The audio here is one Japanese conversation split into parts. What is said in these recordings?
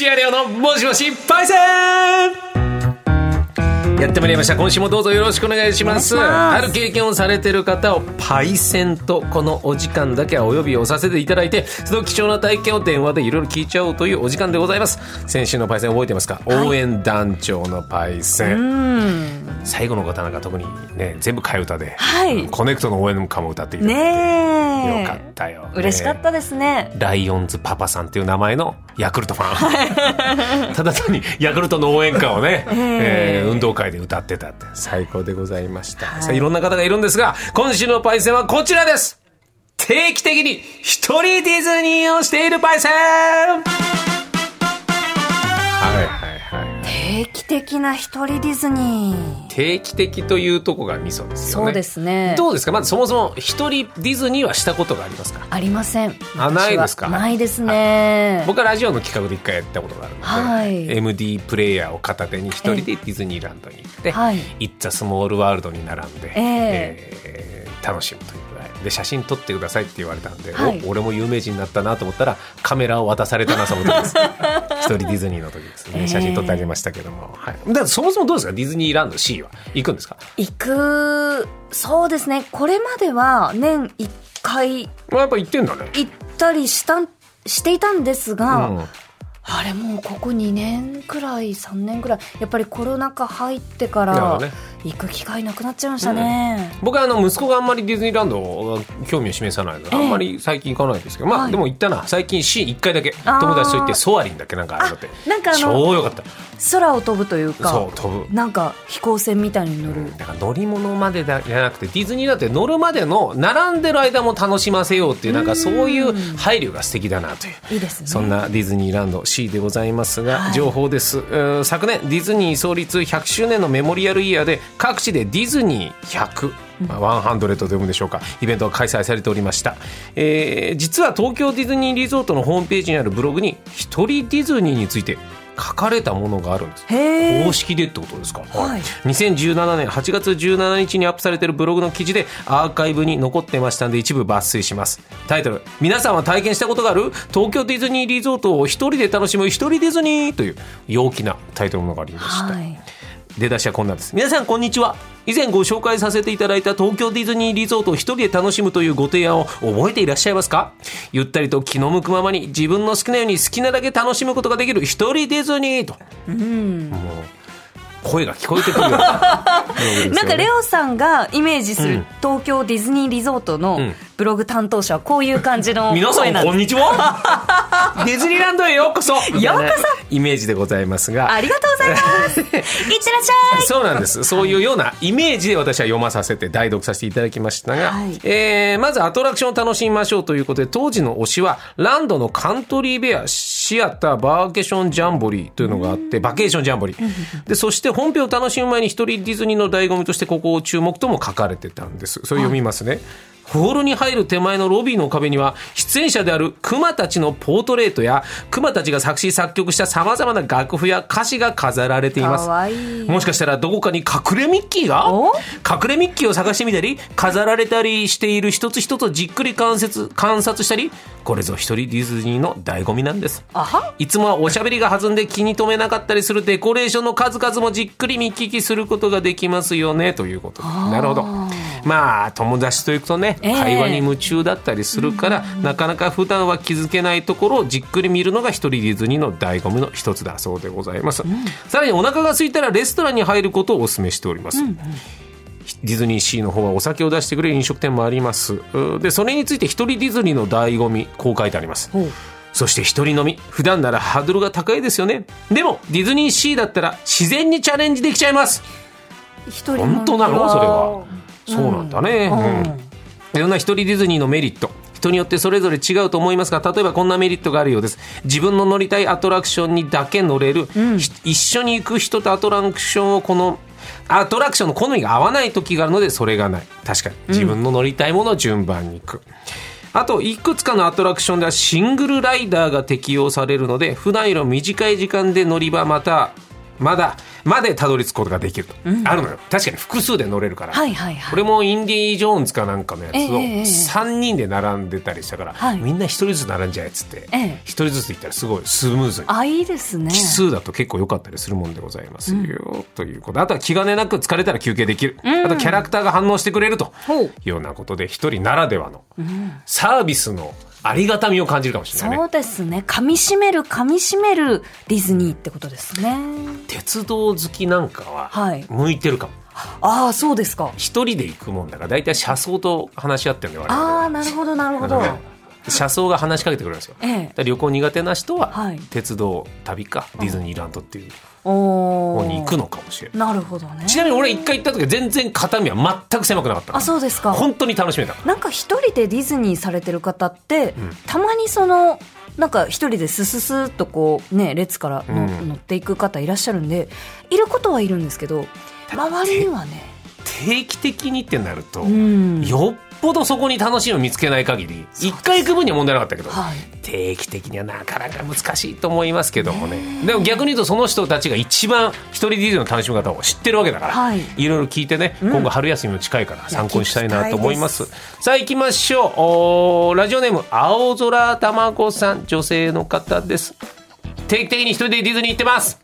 シアレオのもしもしパイセンやってまいりました。今週もどうぞよろしくお願いします。ある経験をされてる方をパイセンとこのお時間だけはお呼びをさせていただいてその貴重な体験を電話でいろいろ聞いちゃおうというお時間でございます。先週のパイセン覚えてますか、はい、応援団長のパイセン。最後の方なんか特にね全部替え歌で、はい、コネクトの応援歌も歌っていただいて。ねよかったよ、ね、嬉しかったですね。ライオンズパパさんっていう名前のヤクルトファン。ただ単にヤクルトの応援歌をね、えー、運動会で歌ってたって。最高でございました、はい、いろんな方がいるんですが今週のパイセンはこちらです。定期的に一人ディズニーをしているパイセン。はいはい。定期的な一人ディズニー定期的というとこがミソですよね。そうですね。どうですか？まずそもそも一人ディズニーはしたことがありますか？ありません。あないですか？ないですね。僕はラジオの企画で一回やったことがあるので、はい、MD プレイヤーを片手に一人でディズニーランドに行って「はい、イッツ・ァ・スモール・ワールド」に並んで、えー、えー、楽しむというで写真撮ってくださいって言われたんで、はい、俺も有名人になったなと思ったらカメラを渡されたなその時です。一人ディズニーの時ですね。写真撮ってあげましたけども、はい、だそもそもどうですか？ディズニーランド C は行くんですか？行くそうですね。これまでは年1回やっぱ行ってんだね。行ったりしたしていたんですが、うんあれもうここ2年くらい3年くらいやっぱりコロナ禍入ってから行く機会なくなっちゃいましたね、うん、僕はあの息子があんまりディズニーランド興味を示さないので、あんまり最近行かないですけど、まあでも行ったな最近 C1 回だけ友達と行ってソアリンだけなんかあるのって。なんか超よかった。空を飛ぶというかそう飛ぶ。なんか飛行船みたいに乗る。だから乗り物までじゃなくてディズニーだって乗るまでの並んでる間も楽しませようっていうなんかそういう配慮が素敵だなという。いいです、ね、そんなディズニーランド C でございますが、はい、情報です、昨年ディズニー創立100周年のメモリアルイヤーで各地でディズニー100まあ、100と読むでしょうか。イベントが開催されておりました、えー、実は東京ディズニーリゾートのホームページにあるブログに一人ディズニーについて書かれたものがあるんです。公式でってことですか、はい、2017年8月17日にアップされているブログの記事でアーカイブに残ってましたんで一部抜粋します。タイトル皆さんは体験したことがある？東京ディズニーリゾートを一人で楽しむ一人ディズニー？という陽気なタイトルのがありました、はい出だしはこんなんです。皆さんこんにちは。以前ご紹介させていただいた東京ディズニーリゾートを一人で楽しむというご提案を覚えていらっしゃいますか？ゆったりと気の向くままに自分の好きなように好きなだけ楽しむことができる一人ディズニーと、うん、もう声が聞こえてくるよな。んかレオさんがイメージする東京ディズニーリゾートのブログ担当者はこういう感じの皆さんこんにちは ディズニーランドへようこそ。ようこそ。イメージでございます。がありがとうございます。いってらっしゃい。そうなんです。そういうようなイメージで私は読まさせて代読させていただきましたが、はい、えー、まずアトラクションを楽しみましょうということで当時の推しはランドのカントリーベアシアターバーケーションジャンボリーというのがあって、バケーションジャンボリー。で、そして本編を楽しむ前に一人ディズニーの醍醐味としてここを注目とも書かれてたんです。それ読みますね。ホールに入る手前のロビーの壁には出演者であるクマたちのポートレートやクマたちが作詞作曲したさまざまな楽譜や歌詞が飾られています。もしかしたらどこかに隠れミッキーが？隠れミッキーを探してみたり飾られたりしている一つ一つじっくり観察観察したりこれぞ一人ディズニーの醍醐味なんです。いつもはおしゃべりが弾んで気に留めなかったりするデコレーションの数々もじっくり見聞きすることができますよね。ということなるほどまあ友達と行くとね会話に夢中だったりするから、えー、なかなか普段は気づけないところをじっくり見るのが一人ディズニーの醍醐味の一つだそうでございます、うん、さらにお腹が空いたらレストランに入ることをお勧めしております、うんうん。ディズニーシーの方はお酒を出してくれる飲食店もあります。でそれについて一人ディズニーの醍醐味こう書いてあります。そして一人飲み。普段ならハードルが高いですよね。でもディズニーシーだったら自然にチャレンジできちゃいます。本当なの？それはそうなんだね、うん。いろんな一人ディズニーのメリット。人によってそれぞれ違うと思いますが例えばこんなメリットがあるようです。自分の乗りたいアトラクションにだけ乗れる、うん、一緒に行く人とアトラクションをこのアトラクションの好みが合わない時があるのでそれがない。確かに。自分の乗りたいものを順番に行く、うんあといくつかのアトラクションではシングルライダーが適用されるので普段より短い時間で乗り場またまだまでたどり着くことができると、うん、あるのよ。確かに複数で乗れるから、はいはいはい、これもインディ・ジョーンズかなんかのやつを3人で並んでたりしたから、えー、みんな1人ずつ並んじゃえっつって、えー、1人ずつ行ったらすごいスムーズに。あいいですね。奇数だと結構良かったりするもんでございますよ、うん、ということあとは気兼ねなく疲れたら休憩できる、うん、あとキャラクターが反応してくれると。いう。ようなことで一人ならではのサービスのありがたみを感じるかもしれない、ね、そうですね。噛みしめる噛みしめるディズニーってことですね。鉄道好きなんかは向いてるかも、はい、ああそうですか。一人で行くもんだから大体車窓と話し合ってるんだよああなるほどなるほど。車窓が話しかけてくるんですよ、ええ、旅行苦手な人は、鉄道旅かディズニーランドっていう方に行くのかもしれない。なるほどね。ちなみに俺一回行った時は全然肩身は全く狭くなかったあそうですか。本当に楽しめた。なんか一人でディズニーされてる方って、うん、たまにそのなんか一人でスススッとこうね列からの、うん、乗っていく方いらっしゃるんでいることはいるんですけど周りにはね。定期的にってなると、うん、よっぽどそこに楽しみを見つけない限り一回行く分には問題なかったけど、はい、定期的にはなかなか難しいと思いますけどもねでも逆に言うとその人たちが一番一人ディズニーの楽しみ方を知ってるわけだから、はい、いろいろ聞いてね、今後春休みも近いから参考にしたいなと思いますさあ行きましょうおラジオネーム青空たまごさん女性の方です定期的に一人でディズニー行ってます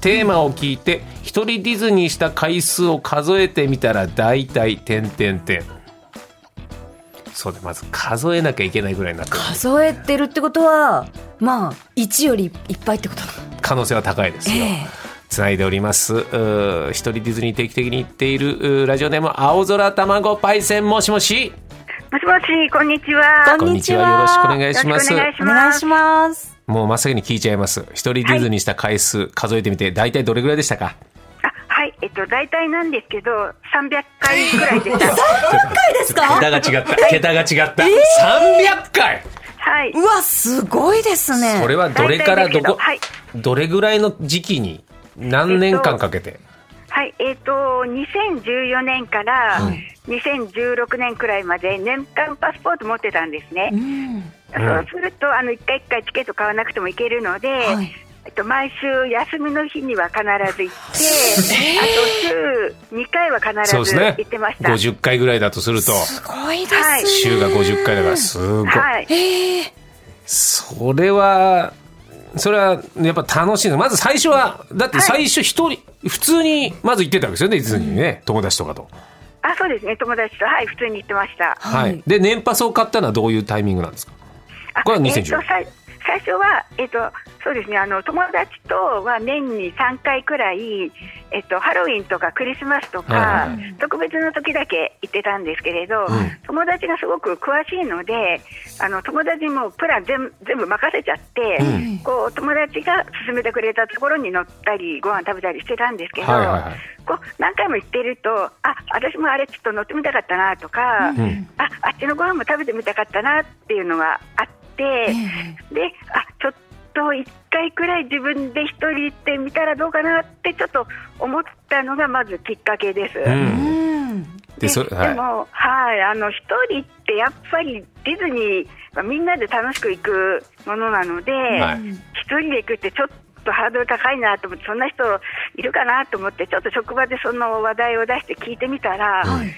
テーマを聞いて一人ディズニーした回数を数えてみたら大体点点点そうでまず数えなきゃいけないぐらいになって数えてるってことはまあ1よりいっぱいってこと。可能性は高いですよ、えーつないでおります。一人ディズニー定期的に行っているラジオネーム青空卵パイセンもしもし。もしもしこんにちは。こんにちは。よろしくお願いします。お願いします。もう真っ先に聞いちゃいます。一人ディズニーした回数、数えてみて大体どれぐらいでしたか？と、大体なんですけど、300回ぐらいでした。300回ですか？桁が違った。桁が違った。えー、300回はい。うわ、すごいですね。それはどれからどこ、はい、どれぐらいの時期に、何年間かけて、えっと、はい、えっ、ー、と、2014年から2016年くらいまで年間パスポート持ってたんですね。うん、そうすると、あの、一回一回チケット買わなくてもいけるので、はいえっと、毎週休みの日には必ず行って、あと週2回は必ず行ってました。ね、50回ぐらいだとすると。すごいですね。週が50回だからすごい。はい、それは、それはやっぱ楽しいの。まず最初は、だって最初一人、普通にまず行ってたわけですよね、ディズニーね、友達とかと。あ、そうですね、友達と、はい、普通に行ってました。はい。で、年パスを買ったのはどういうタイミングなんですか？これは2010年。最初は、えっと、そうですねあの友達とは年に3回くらい、えっと、ハロウィンとかクリスマスとか、特別な時だけ行ってたんですけれど、うん、友達がすごく詳しいのであの友達もプラン全全部任せちゃって、うん、こう友達が勧めてくれたところに乗ったりご飯食べたりしてたんですけど、はいはいはい、こう何回も行ってるとあ私もあれちょっと乗ってみたかったなとか、うん、ああっちのご飯も食べてみたかったなっていうのがあって。であちょっと1回くらい自分で1人行ってみたらどうかなってちょっと思ったのがまずきっかけです。うん。でも、はい、あの1人ってやっぱりディズニーみんなで楽しく行くものなので、はい、1人で行くってちょっとハードル高いなと思ってそんな人いるかなと思ってちょっと職場でその話題を出して聞いてみたら、はい、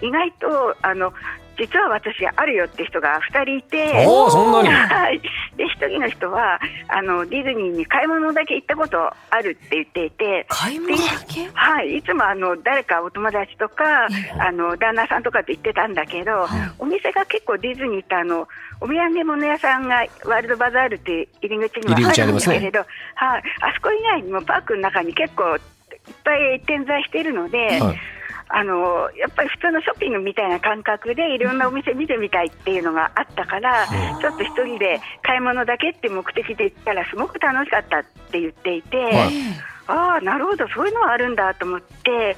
意外とあの実は私あるよって人が2人いて。おそんなに、はい、で1人の人はあのディズニーに買い物だけ行ったことあるって言っていて。買い物だけ？はい、いつもあの誰かお友達とかあの旦那さんとかと言ってたんだけど、はい、お店が結構ディズニーってあのお土産物屋さんがワールドバザールって入り口にはあるんですけれど、ね、はい、あそこ以外にもパークの中に結構いっぱい点在しているので、はいあのやっぱり普通のショッピングみたいな感覚でいろんなお店見てみたいっていうのがあったから、ちょっと一人で買い物だけって目的で行ったらすごく楽しかったって言っていて、はい、ああなるほどそういうのはあるんだと思って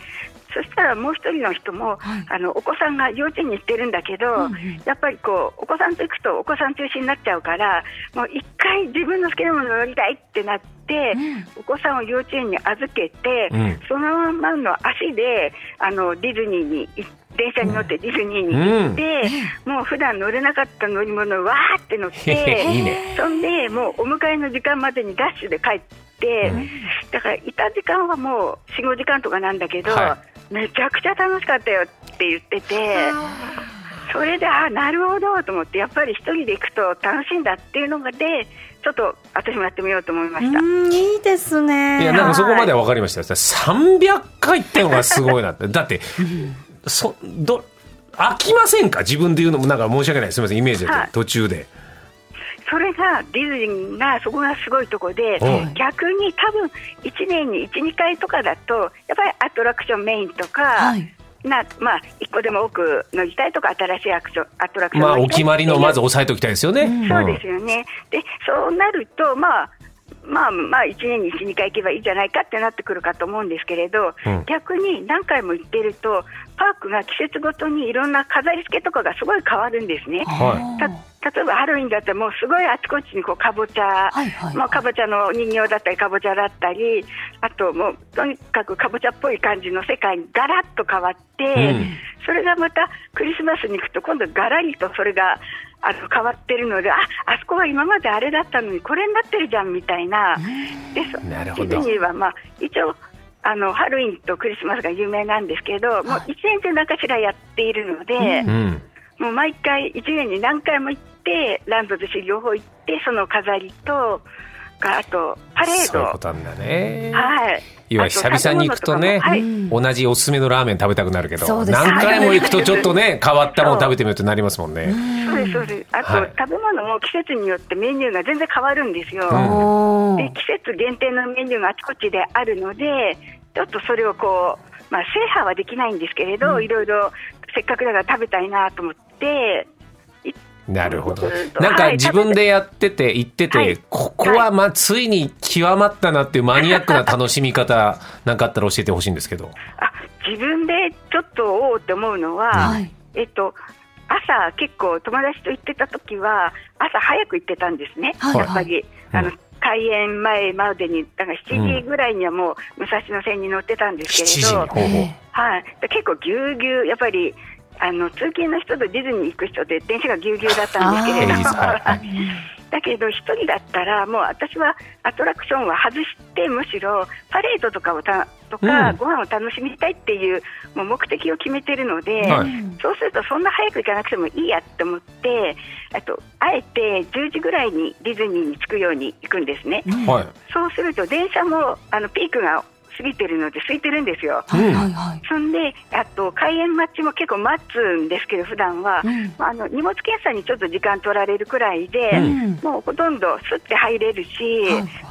そしたらもう一人の人も、はい、あのお子さんが幼稚園に行ってるんだけど、うんうん、やっぱりこうお子さんと行くとお子さん中心になっちゃうからもう一回自分の好きなもの乗りたいってなって、うん、お子さんを幼稚園に預けて、うん、そのままの足であのディズニーに行って。電車に乗ってディズニーに行って、うん、もう普段乗れなかった乗り物をわーって乗って いい、ね、そんでもうお迎えの時間までにダッシュで帰って。って、だからいた時間はもう4、5時間とかなんだけど、はめちゃくちゃ楽しかったよって言ってて。それであなるほどと思ってやっぱり一人で行くと楽しいんだっていうのがでちょっと私もやってみようと思いました。うんいいですねいや、なんかそこまでは分かりましたよ。300回ってのがすごいなって。だって、そ、ど、飽きませんか？自分で言うのもなんか申し訳ない。すみません、イメージで、はい途中で。それがディズニーがそこがすごいとこでう。ん逆に多分1年に12回とかだとやっぱりアトラクションメインとか、はい。なまあ、1個でも多く乗りたいとか新しいアクションアトラクションまあ、お決まりのまず押さえておきたいですよね。そうですよね、でそうなると、まあ、まあ、まあ、1年に1、2回行けばいいじゃないかってなってくるかと思うんですけれど、うん。逆に何回も行ってると、パークが季節ごとにいろんな飾り付けとかがすごい変わるんですね。はた例えばハロウィンだったらもうすごいあちこちにこうかぼちゃ、はいはいまあ、かぼちゃの人形だったりかぼちゃだったりあともうとにかくかぼちゃっぽい感じの世界にガラッと変わって、うん。それがまたクリスマスに行くと今度ガラリとそれがあの変わってるのでああそこは今まであれだったのにこれになってるじゃんみたいな。でそなるほど。ディズニーは、まあ、一応あのハロウィンとクリスマスが有名なんですけど、もう一年中何かしらやっているので、うん。もう毎回1年に何回も行ってランドとシー両方行ってその飾りとかあとパレーそういうドことなんだね。はい。要は久々に行くとね、同じおすすめのラーメン食べたくなるけど、何回も行くとちょっとね、変わったもの食べてみようとなりますもんね。そうですそうです。あと、はい。食べ物も季節によってメニューが全然変わるんですよ、で季節限定のメニューがあちこちであるのでちょっとそれをこう、まあ、制覇はできないんですけれど、いろいろせっかくだから食べたいなと思っていなるほどうん。なんかはい自分でやってて、行ってて、はいここはまあついに極まったなっていうマニアックな楽しみ方、なんかあったら教えてほしいんですけど。あ自分でちょっとおおって思うのは、はいえっと、朝、結構友達と行ってた時は朝早く行ってたんですね、はいやっぱり。あのうん開園前までに、だから7時ぐらいにはもう武蔵野線に乗ってたんです7時に。けれど、ほうほう。はい、で結構ぎゅうぎゅう、やっぱりあの通勤の人とディズニー行く人で電車がぎゅうぎゅうだったんですけれど、だけど一人だったらもう私はアトラクションは外してむしろパレードとかをたとか、うんご飯を楽しみたいっていうもう目的を決めてるので、はいそうするとそんな早く行かなくてもいいやと思ってあとあえて10時ぐらいにディズニーに着くように行くんですね。はい。そうすると電車もあのピークが過ぎてるので空いてるんですよ。はいはいはい。そんで、あと開園待ちも結構待つんですけど、普段は、うん。あの荷物検査にちょっと時間取られるくらいで、うん。もうほとんどすって入れるし、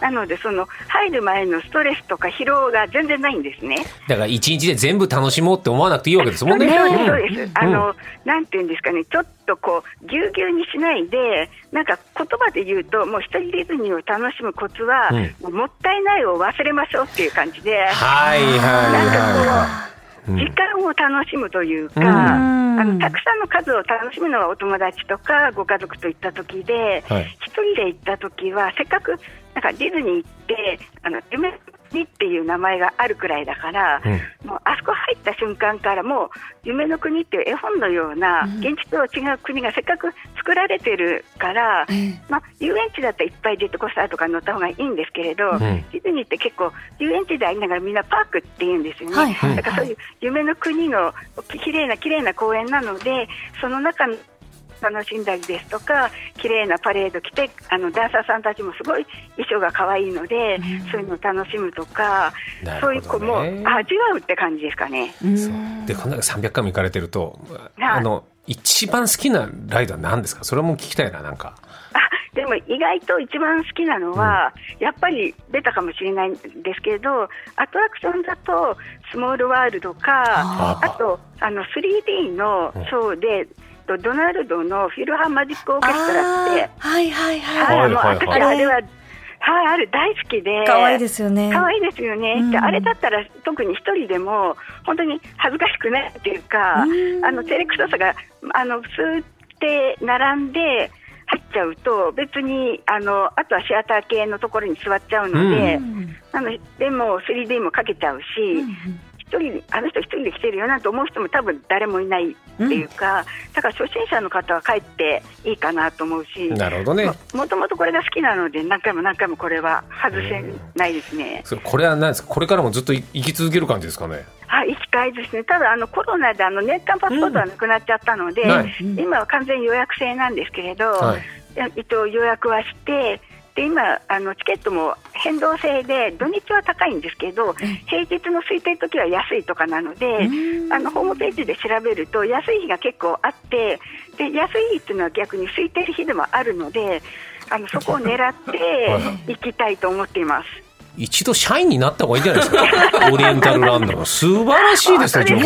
なので、その入る前のストレスとか疲労が全然ないんですね。だから一日で全部楽しもうって思わなくていいわけですもんね。そうです、うんそうです。あの、なんていうんですかね、ちょっとこう、ぎゅうぎゅうにしないで、なんか言葉で言うと、もう一人ディズニーを楽しむコツは、うん。もったいないを忘れましょうっていう感じで。はいはいは時間を楽しむというか、うん。あのたくさんの数を楽しむのはお友達とかご家族と行った時で、一、はい。人で行った時はせっかくなんかディズニー行ってあの夢にっていう名前があるくらいだから、もうあそこ入った瞬間からもう夢の国っていう絵本のような現実と違う国がせっかく作られてるから、ええ。まあ、遊園地だったらいっぱいジェットコースターとか乗った方がいいんですけれど、ん。ディズニーって結構遊園地でありながらみんなパークって言うんですよね、はいはいだからそういう夢の国のききれいなきれいな公園なのでその中の楽しんだりですとか綺麗なパレード着てあのダンサーさんたちもすごい衣装が可愛いので、そういうのを楽しむとか、なそういう子も味わうって感じですかね。う。ん。で、こんな300回も行かれてると、はい。あの、一番好きなライドは何ですか？それも聞きたいな、なんか。あでも意外と一番好きなのは、やっぱりベタかもしれないんですけどアトラクションだとスモールワールドかああとあの 3D のショーで、とドナルドのフィルハーマジックオーケストラってはいはいはいはい、もうはいはい私あれは、はい、あれ大好きで。可愛いですよね可愛いですよね。うんであれだったら特に一人でも本当に恥ずかしくないっていうか、うんあの照れくささがあのスーって並んで入っちゃうと別にあのあとはシアター系のところに座っちゃうので、うんなのでも 3D もかけちゃうし。一一人あの人一人で来てるよなと思う人も多分誰もいないっていうか、うん、だから初心者の方は帰っていいかなと思うしなるほどね。もともとこれが好きなので何回も何回もこれは外せないですね、それこれは何ですか？これからもずっと生き続ける感じですかね？はい、行きたいですね、ただあのコロナであの年間パスポートはなくなっちゃったので、うんはい、今は完全予約制なんですけれど、はい、一応予約はして、で今あのチケットも変動制で土日は高いんですけど平日の空いてる時は安いとかなのであのホームページで調べると安い日が結構あってで安い日っていうのは逆に空いてる日でもあるのであのそこを狙って行きたいと思っています。一度社員になった方がいいんじゃないですか、オリエンタルランドの。素晴らしいですね、情報。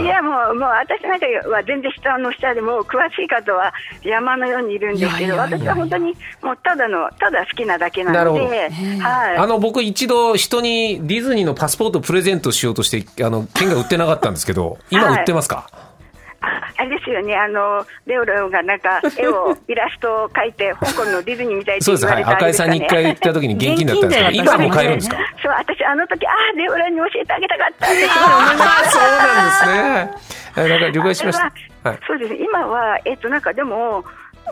い。や、もう、もう私なんかは全然下の下でも、詳しい方は山のようにいるんですけど、私は本当に、もうただの、ただ好きなだけなので、はい。あの、僕一度人にディズニーのパスポートプレゼントしようとして、あの、券が売ってなかったんですけど、今売ってますか、はいあれですよね、あのレオレオがなんか 絵を、イラストを描いて、香港のディズニーみたいそうです、はい、赤井さんに一回行った時に現金だったんですけど、今も買えるんですか？そう、私、あの時ああ、レオレオに教えてあげたかったって、そうなんですね。なんか了解しました。はい、そうです。今は、えっ、と、なんかでも、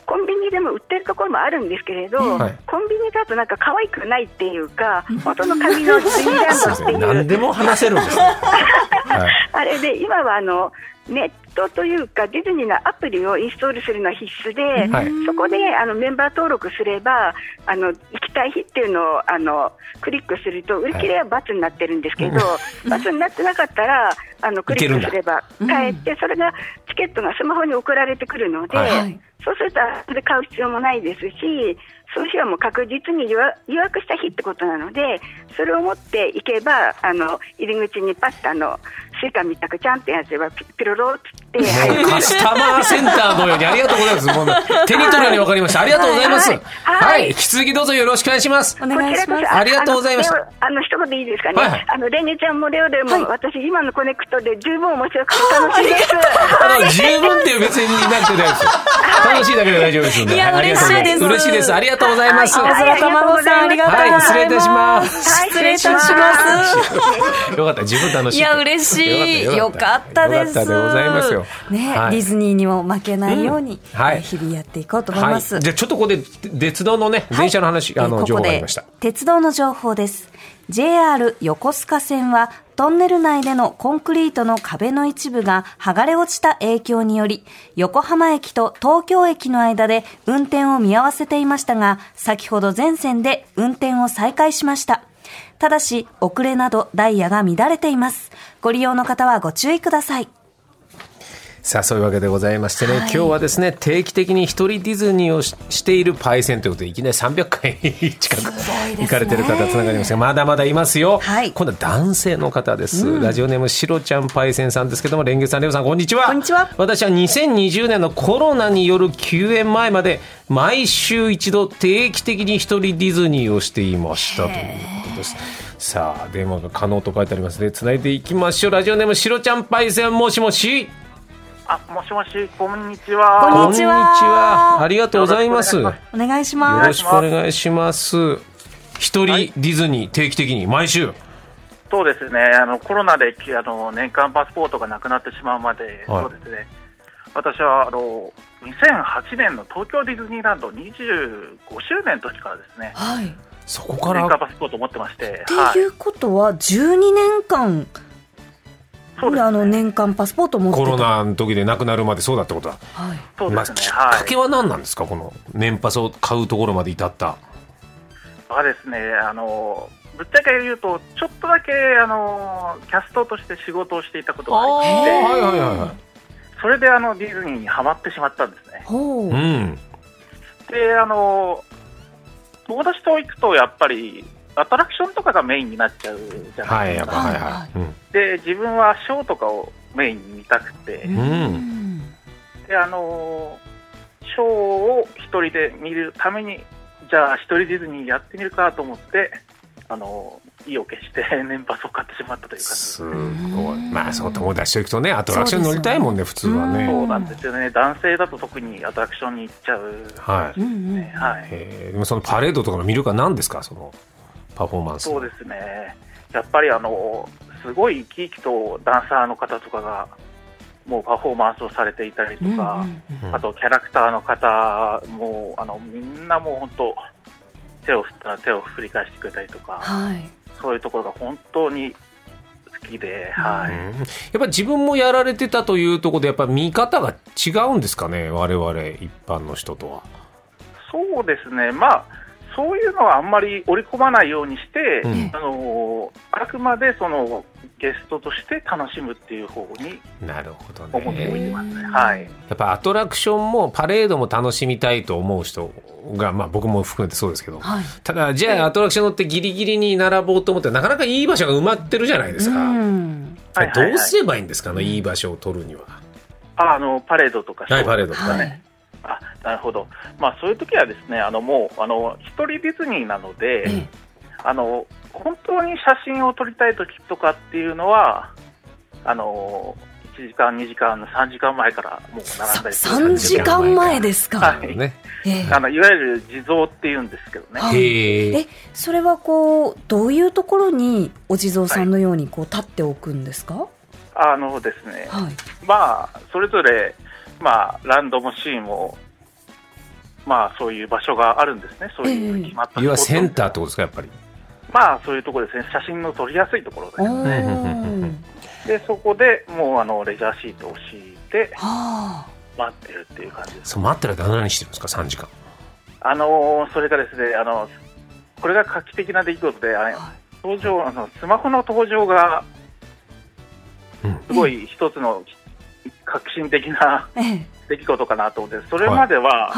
コンビニでも売ってるところもあるんですけれど、はい、コンビニだとなんか可愛くないっていうか、本当の紙のディズニーランドっていう。何でも話せるんですね。はい、あれで、今はあの、ネットというかディズニーのアプリをインストールするのは必須で、はい、そこであのメンバー登録すればあの行きたい日っていうのをあのクリックすると売り切れは×になってるんですけど、はい、×になってなかったらあのクリックすれば買えて、それがチケットがスマホに送られてくるので、はい、そうするとそれ買う必要もないですしその日はもう確実に予約した日ってことなのでそれを持っていけばあの入り口にパッとあのスイカみたくちゃんとやればピロロってカスタマーセンターのようにありがとうございます。もう手に取るように分かりました。ありがとうございます。はい。はい、引き続きどうぞよろしくお願いします。お願いします。ありがとうございました。あの、一言いいですかね。はい、あの、レンゲちゃんもレオレも、私、今のコネクトで十分面白くて楽しいです。あの、十分っていう別になってないですよ。楽しいだけで大丈夫ですいや、嬉しいです。嬉しいです。ありがとうございます。あずらたまごさん、ありがとうございます。失礼いたします。失礼いたします。よかった、自分楽しい。いや、嬉しい。よかったです。よかったでございますよ。ね、ィズニーにも負けないように、日々やっていこうと思います、はい、じゃあちょっとここで鉄道のね電車の話、はい、あの情報がありました鉄道の情報です JR 横須賀線はトンネル内でのコンクリートの壁の一部が剥がれ落ちた影響により、横浜駅と東京駅の間で運転を見合わせていましたが、先ほど全線で運転を再開しました。ただし、遅れなどダイヤが乱れています。ご利用の方はご注意ください。さあそういうわけでございましてね、はい、今日はですね定期的に一人ディズニーをしているパイセンということでいきなり300回近く行かれてる方つながりますがまだまだいますよ、はい、今度は男性の方です、うん、ラジオネームしろちゃんパイセンさんですけどもレンゲさんレオさんこんにちは。こんにちは。私は2020年のコロナによる休園前まで毎週一度定期的に一人ディズニーをしていましたということです。さあ電話が可能と書いてありますのでつないでいきましょう。ラジオネームしろちゃんパイセンもしもしあ、もしもし、こんにちは。こんにちは。ありがとうございます。お願いします。よろしくお願いします。一人ディズニー、定期的に毎週。そうですね。あのコロナであの年間パスポートがなくなってしまうまで、はい、そうですね。私はあの2008年の東京ディズニーランド25周年の時からですね。はい。そこから年間パスポートを持ってまして。っていうことは12年間ね、あの年間パスポート持ってコロナの時で亡くなるまでそうだってことだ、はい。そうですね、きっかけは何なんですか、この年パスを買うところまで至った。はですね。あのぶっちゃけ言うとちょっとだけあのキャストとして仕事をしていたことがあって、はいはいはい、それであのディズニーにはまってしまったんですね。うん、であの友達と行くとやっぱりアトラクションとかがメインになっちゃうじゃないですか。はいはいはい、で自分はショーとかをメインに見たくて、うん、であのショーを一人で見るためにじゃあ一人ディズニーやってみるかと思ってあの意を決して 年パスを買ってしまったというか。すごい。まあそう友達と行くとねアトラクション乗りたいもんね普通はね。そうなんですよね。男性だと特にアトラクションに行っちゃう、はい、ね、はい、でもそのパレードとかの見るか何ですか？そのパフォーマンス。そうですね、やっぱりあのすごい生き生きとダンサーの方とかがもうパフォーマンスをされていたりとか、うんうん、あとキャラクターの方もあのみんなもう本当手を振ったら手を振り返してくれたりとか、はい、そういうところが本当に好きで、はい、やっぱり自分もやられてたというところでやっぱ見方が違うんですかね我々一般の人とは。そうですね。まあそういうのはあんまり織り込まないようにして、うん、あのあくまでそのゲストとして楽しむっていう方になるほど、ね、はい、やっぱアトラクションもパレードも楽しみたいと思う人が、まあ、僕も含めてそうですけど、はい、ただじゃあアトラクション乗ってギリギリに並ぼうと思ってなかなかいい場所が埋まってるじゃないですか、どうすればいいんですか、ね、いい場所を取るには。あのパレードとか、はい、パレードとかね。はいあなるほど、まあ、そういう時はですねあのもうあの一人ディズニーなので、うん、あの本当に写真を撮りたい時とかっていうのはあの1時間、2時間、3時間前からもう並んだりする3時間前ですか、はい、ねあのいわゆる地蔵っていうんですけどね。え。それはこうどういうところにお地蔵さんのようにこう立っておくんですか、はい、あのですね、はい、まあそれぞれまあ、ランドもシーンも、まあ、そういう場所があるんですね、そういう決まった要はセンターってことですか、やっぱり。まあ、そういうところですね、写真の撮りやすいところですね。で、そこでもうあのレジャーシートを敷いて、待ってるっていう感じです。そう待ってる間何してるんですか、3時間。あのそれがですね、あのこれが画期的な出来事で、あれ登場あのスマホの登場が、すごい一つの革新的な出来事かなと思って、それまでは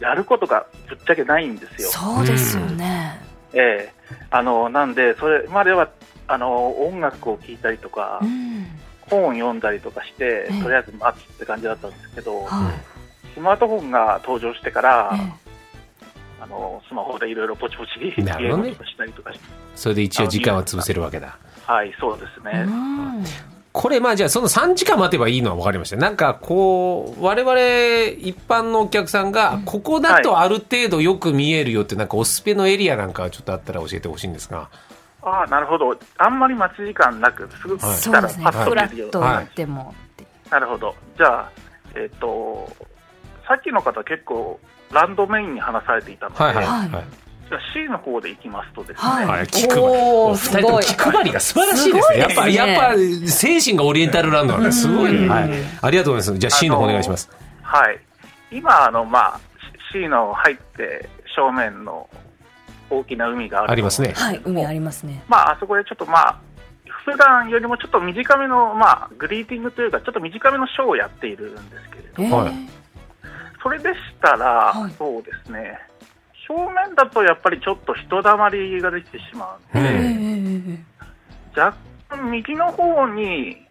やることがぶっちゃけないんですよ。そうですよね、ええ。あのなんで、それまではあの音楽を聴いたりとか、うん、本を読んだりとかして、とりあえず待つって感じだったんですけど、はい、スマートフォンが登場してから、あのスマホでいろいろポチポチゲームとかしたりとかして、それで一応時間は潰せるわけだ。はい、そうですね。これまあじゃあその3時間待てばいいのは分かりましたなんかこう我々一般のお客さんがここだとある程度よく見えるよってなんかおすすめのエリアなんかちょっとあったら教えてほしいんですが。ああなるほど。あんまり待ち時間なくすぐ来たらパッと見れるよ。うな、っても、なるほど。じゃあえっ、ー、とさっきの方結構ランドメインに話されていたので、はいはいはいじゃあ C の方でいきますとですね、はい、気配り、二人とも気配りが素晴らしいですね。やっぱ、やっぱ、精神がオリエンタルランドなんで、すごいね、はい。ありがとうございます。じゃあ C の方お願いします。はい。今、あの、まあ、C の入って正面の大きな海があるありますね。はい、海ありますね。まあ、あそこでちょっとまあ、普段よりもちょっと短めの、まあ、グリーティングというか、ちょっと短めのショーをやっているんですけれども、えー、それでしたら、はい、そうですね、正面だとやっぱりちょっと人だまりができてしまうので、若干右の方に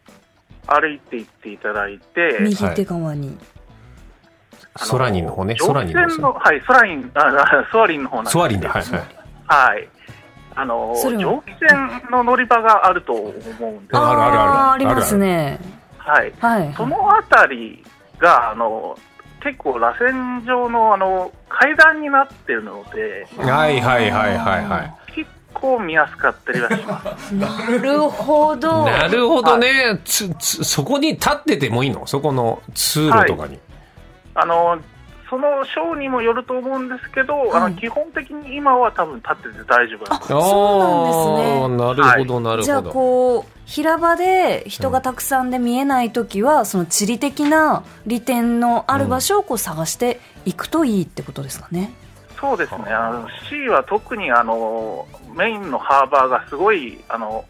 歩いていっていただいて、右手側に。ソラニンの方ね、ソラニンのはい、ソラニン、あソアリンの方なんですソアリンで、はい、はい。あの、蒸気船の乗り場があると思うんですあるあるある。ありますね。はい。はい、そのあたりが、あの、結構螺旋状のあの階段になってるので、はいはいはいはいはい。結構見やすかったりはします。なるほど。なるほどね。つつそこに立っててもいいの？そこの通路とかに。はい、あのそのショーにもよると思うんですけど、はい、あの基本的に今は多分立ってて大丈夫あそうなんですね。なるほど、なるほど。じゃあこう、平場で人がたくさんで見えないときは、うん、その地理的な利点のある場所をこう探していくといいってことですかね。そうですね。あの C は特にあのメインのハーバーがすごいあの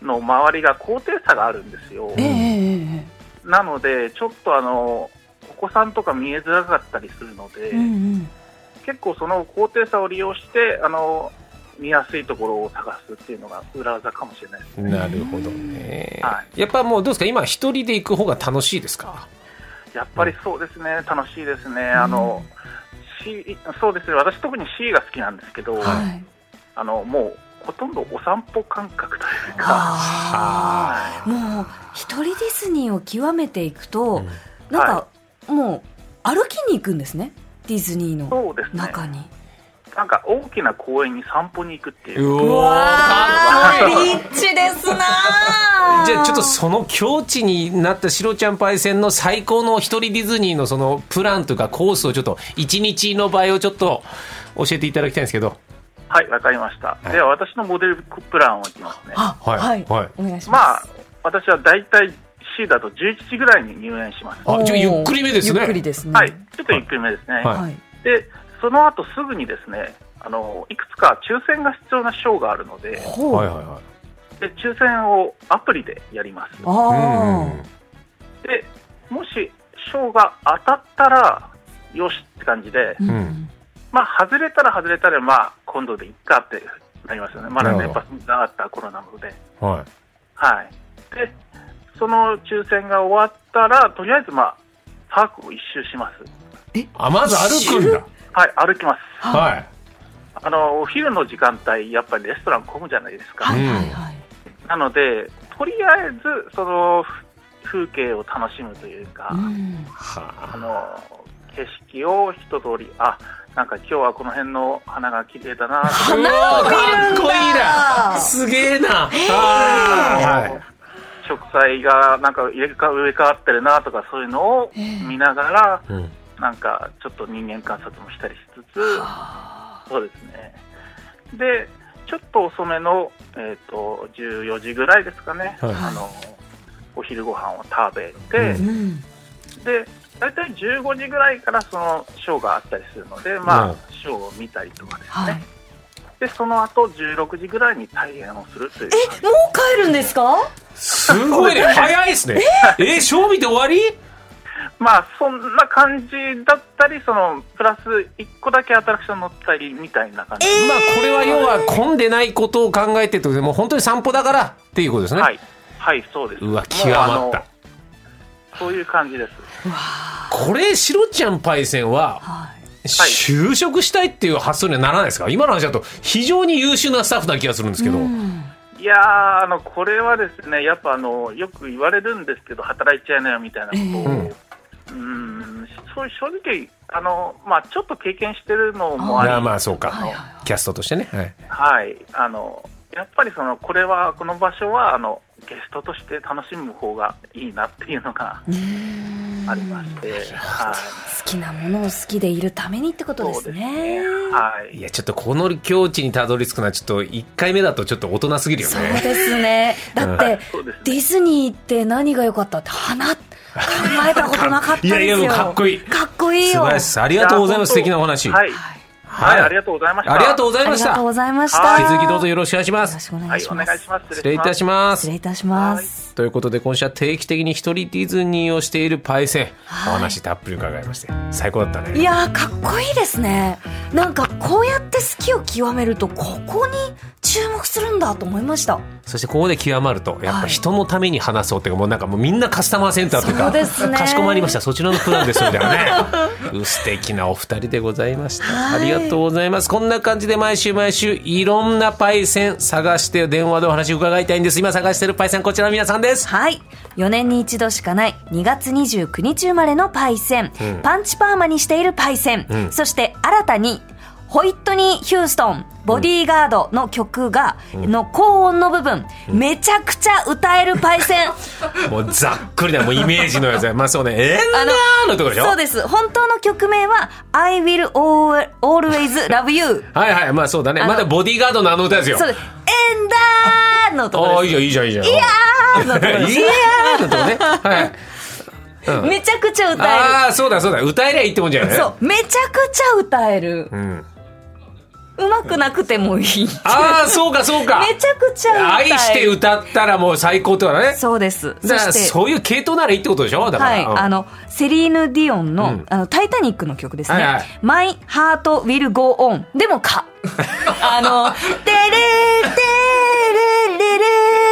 の周りが高低差があるんですよ。えー、なのでちょっとあの子さんとか見えづらかったりするので、うんうん、結構その高低差を利用してあの見やすいところを探すっていうのが裏技かもしれないですね。なるほどね。はい、やっぱもうどうですか？今一人で行く方が楽しいですか？やっぱりそうですね、楽しいですね。あの、C、そうですね、私特に C が好きなんですけど、はい、あの、もうほとんどお散歩感覚というか、はい、もう一人ディズニーを極めていくと、うん、なんか、もう歩きに行くんですね。ディズニーの中に。なんか大きな公園に散歩に行くっていう。うわー、リッチですな じゃあちょっとその境地になったシロちゃんパイセンの最高の一人ディズニーのそのプランとかコースをちょっと一日の場合をちょっと教えていただきたいんですけど。はいわかりました、はい、では私のモデルプランをいきますね。はい、はい、はい、お願いします。まあ私は大体 C だと11時ぐらいに入園します。あじゃあゆっくりめですね。ゆっくりですね。はい。ちょっとゆっくりめですね、はい、でその後すぐにですねあのいくつか抽選が必要なショーがあるので、はいはいはい、で抽選をアプリでやります。でもしショーが当たったらよしって感じで、うん、まあ外れたら外れたらまあ今度でいっかってなりますよね。まだ熱波があった頃なので。はい。はい。で、その抽選が終わったらとりあえずまあパークを一周します。え、あまず歩くんだ。はい、歩きます。はい。あのお昼の時間帯、やっぱりレストラン混むじゃないですか。はいはいはい、なので、とりあえずその風景を楽しむというか、うん、あ。の景色を一通り、あなんか今日はこの辺の花が綺麗だな花を見るんだ。かっこいいな。すげえな、はい、植栽がなんか入れ替植え替わってるなとかそういうのを見ながら、うん、なんかちょっと人間観察もしたりしつつ、そうですね。で、ちょっと遅めの、えーと、14時ぐらいですかね、はい、あのお昼ご飯を食べて、うん、で大体15時ぐらいからそのショーがあったりするので、まあ、うん、ショーを見たりとかですね、はい、でその後16時ぐらいに退園をするというえもう帰るんですか？すごいね。早いですね。え？えショー見て終わり？まあ、そんな感じだったり、そのプラス1個だけアトラクション乗ったりみたいな感じ、えー、まあ、これは要は混んでないことを考えてともう本当に散歩だからっていうことですね。はい、はい、そうです。うわ、極まった。そういう感じです。これ、シロちゃんパイセンは、はい、就職したいっていう発想にはならないですか？今の話だと非常に優秀なスタッフな気がするんですけど。いやあのこれはですねやっぱあのよく言われるんですけど働いちゃいなよみたいなことを、えーうん。そう正直あの、まあ、ちょっと経験してるのもあり。まあそうか、キャストとしてね、はい、はい、あのやっぱりそのこれはこの場所はあのゲストとして楽しむ方がいいなっていうのがありまして、はい、好きなものを好きでいるためにってことですね。すねはい、いやちょっとこの境地にたどり着くのはちょっと1回目だとちょっと大人すぎるよね。そうですね だって、うん、ディズニーって何が良かったって花って考えたことなかったですよ。いやいや、かっこいい。かっこいいよ。素晴らしい。ありがとうございます。素敵なお話。はい。はい、ありがとうございました。ありがとうございました。ありがとうございました。引き続きどうぞよろしくお願いします。よろしくお願いします。はい、お願いします。失礼いたします。失礼いたします。ということで今週は定期的に一人ディズニーをしているパイセン、お話たっぷり伺いまして最高だったねいやかっこいいですねなんかこうやって好きを極めるとここに注目するんだと思いました。そしてここで極まるとやっぱ人のために話そうっていうか、もうなんかもうみんなカスタマーセンターというかね。かしこまりました。そちらのプランですみたいなね 素敵なお二人でございました、ありがとうございます。こんな感じで毎週毎週いろんなパイセン探して電話でお話伺いたいんです。今探してるパイセンこちらの皆さんです。はい。4年に一度しかない2月29日生まれのパイセン、うん、パンチパーマにしているパイセン、うん、そして新たにホイットニー・ヒューストン、ボディーガードの曲が、うん、の高音の部分、うん、めちゃくちゃ歌えるパイセン。もうざっくりだ、もうイメージのやつ まあそうね、えー、のところでしょ？そうです。本当の曲名は、I will always love you。はいはい、まあそうだね。まだボディーガードのあの歌ですよ。そうです。エンダーのところああ、いいじゃん、いいじゃん、いいじゃん。いやーのところいやーのとこね。はい。うん、めちゃくちゃ歌える。ああ、そうだそうだ。歌えりゃいいってもんじゃないそう。めちゃくちゃ歌える。うん。うまくなくてもいい。ああ、そうか、そうか。めちゃくちゃ愛して歌ったらもう最高ってことね。そうです。だからそういう系統ならいいってことでしょ？だから。はい。あの、セリーヌ・ディオンの、あの、タイタニックの曲ですね。はいはい、My Heart Will Go On。でもか。あの、テレテレレ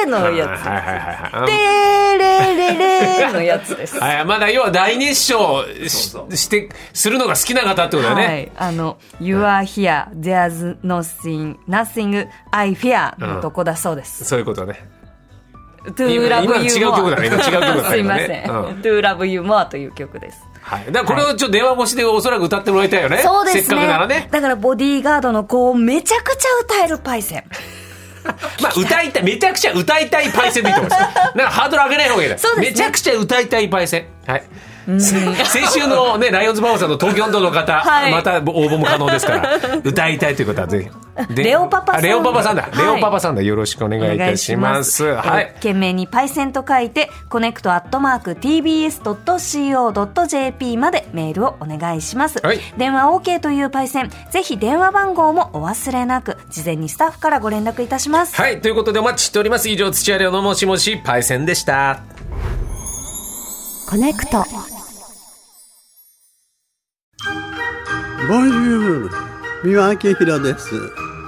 レのやつ。はいはいはいはい。テレレレのやつです。はい、まだ要は大熱唱して、するのが好きな方ってことだよね。はい。あの、You are here, there's nothing, nothing I fear のとこだそうです。そういうことね。To Love You More 違う曲だね。違う曲だね。すいません。To Love You More という曲です。はい。だからこれをちょっと電話越しでおそらく歌ってもらいたいよね。そうですね。せっかくならね。だからボディーガードの子をめちゃくちゃ歌えるパイセン。まあ歌いたいめちゃくちゃ歌いたいパイセンでいいと思います。なんかハードル上げない方がいいです、ね、めちゃくちゃ歌いたいパイセン。はい。先週のね、ライオンズパパさんの東京都の方、はい、また応募も可能ですから、歌いたいということはぜひ。レオパパさん。レオパパさんだ。はい、レオパパさんだ。よろしくお願いいたします。ますはい。件名にパイセンと書いて、 connect アットマーク tbs.co.jp までメールをお願いします。はい、電話 OK というパイセン、ぜひ電話番号もお忘れなく、事前にスタッフからご連絡いたします。はい。ということでお待ちしております。以上、土屋レオのもしもしパイセンでした。コネクト。ボンジュール三輪明宏です